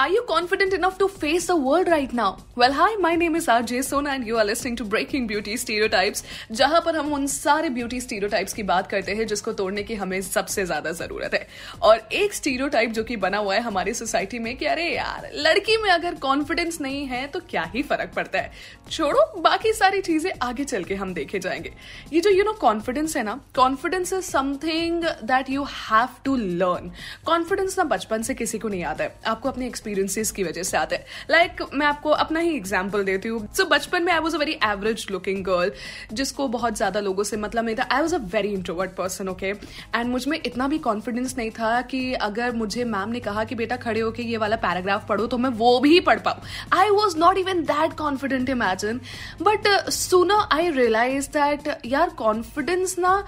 Are you confident enough to face the world right now? Well, hi, my name is RJ Sona and you are listening to Breaking Beauty Stereotypes, जहाँ पर हम उन सारे beauty stereotypes की बात करते हैं जिसको तोड़ने की हमें सबसे ज़्यादा ज़रूरत है। और एक स्टीरियोटाइप जो कि बना हुआ है हमारी सोसाइटी में कि अरे यार लड़की में अगर कॉन्फिडेंस नहीं है तो क्या ही फ़र्क पड़ता है? छोड़ो बाकी सारी चीज़ें आगे चल के हम देखे जाएँगे। ये जो यू नो कॉन्फिडेंस है ना confidence is something that you have to learn confidence ना बचपन से किसी को नहीं आता है। आपको अपने एक्सपीरियंसेस की वजह से आता है। लाइक like, मैं आपको अपना ही एग्ज़ाम्पल देती हूँ। सो so, बचपन में I was a very average looking girl जिसको बहुत ज़्यादा लोगों से मतलब नहीं था। I was a very introvert person okay and मुझमें इतना भी कॉन्फिडेंस नहीं था कि अगर मुझे मैम ने कहा कि बेटा खड़े होके ये वाला पैराग्राफ पढ़ो तो मैं वो भी पढ़ पाऊँ। I was not even that confident imagine but सुनो आई रियलाइज़ दैट यार कॉन्फिडेंस ना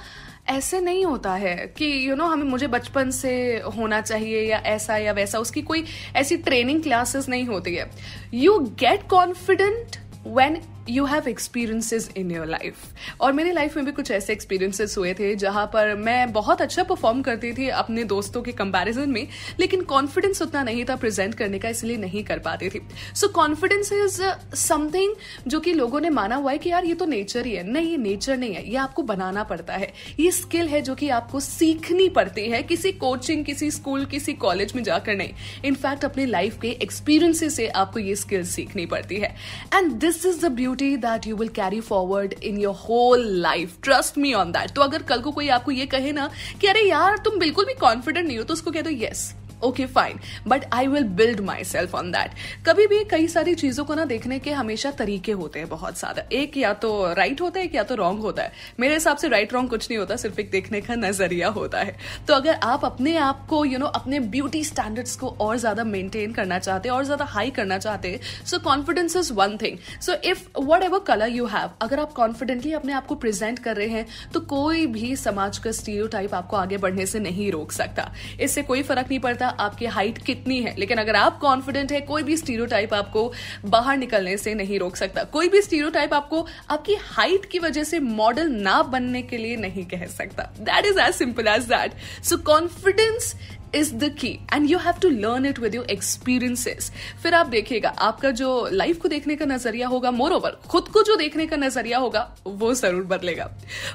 ऐसे नहीं होता है कि यू you नो know, हमें मुझे बचपन से होना चाहिए या ऐसा या वैसा। उसकी कोई ऐसी ट्रेनिंग क्लासेस नहीं होती है। You get confident when you have experiences in your life और मेरी लाइफ में भी कुछ ऐसे एक्सपीरियंसेस हुए थे जहाँ पर मैं बहुत अच्छा परफॉर्म करती थी अपने दोस्तों के कंपैरिजन में, लेकिन कॉन्फिडेंस उतना नहीं था प्रेजेंट करने का, इसलिए नहीं कर पाती थी। सो कॉन्फिडेंस इज़ समथिंग जो कि लोगों ने माना हुआ है कि यार ये तो नेचर ही है। नहीं, ये नेचर नहीं है। ये आपको बनाना पड़ता है। ये स्किल है जो कि आपको सीखनी पड़ती है किसी कोचिंग किसी स्कूल किसी कॉलेज में जाकर नहीं। इनफैक्ट अपने लाइफ के एक्सपीरियंसेस से आपको ये स्किल सीखनी पड़ती है। And this is the beauty beauty that you will carry forward in your whole life trust me on that तो अगर कल को कोई आपको ये कहे ना कि, अरे यार, तुम बिल्कुल भी कॉन्फिडेंट नहीं हो तो उसको कह दो yes okay fine but I will build myself on that कभी भी कई सारी चीज़ों को ना देखने के हमेशा तरीके होते हैं बहुत ज़्यादा एक या तो राइट right होता है एक या तो रॉन्ग होता है। मेरे हिसाब से राइट right, रॉन्ग कुछ नहीं होता सिर्फ़ एक देखने का नज़रिया होता है। तो अगर आप अपने आप को यू you नो know, अपने ब्यूटी स्टैंडर्ड्स को और ज़्यादा मेंटेन करना चाहते और ज़्यादा हाई करना चाहते so confidence is one thing so if whatever colour you have अगर आप कॉन्फिडेंटली अपने आप को प्रेजेंट कर रहे हैं तो कोई भी समाज का स्टीरियो आपको आगे बढ़ने से नहीं रोक सकता। इससे कोई फ़र्क नहीं पड़ता। आपकी हाइट कितनी है? लेकिन अगर आप कॉन्फिडेंट है, कोई भी स्टीरियो आपको बाहर निकलने से नहीं रोक सकता। कोई भी स्टीरियो आपको आपकी हाइट की वजह से मॉडल ना बनने के लिए नहीं कह सकता। That is as simple as that so confidence is the key and you have to learn it with your experiences फिर आप देखिएगा आपका जो लाइफ को देखने का नज़रिया होगा मोर ओवर खुद को जो देखने का नज़रिया होगा वो ज़रूर बदलेगा।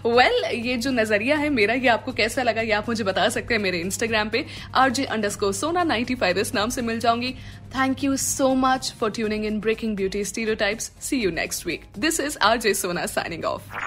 वेल well, ये जो नज़रिया है मेरा ये आपको कैसा लगा ये आप मुझे बता सकते हैं मेरे इंस्टाग्राम पे RJ under Sona ninety five इस नाम से मिल जाऊँगी। Thank you so much for tuning in breaking beauty stereo see you next week this is RJ Sona signing off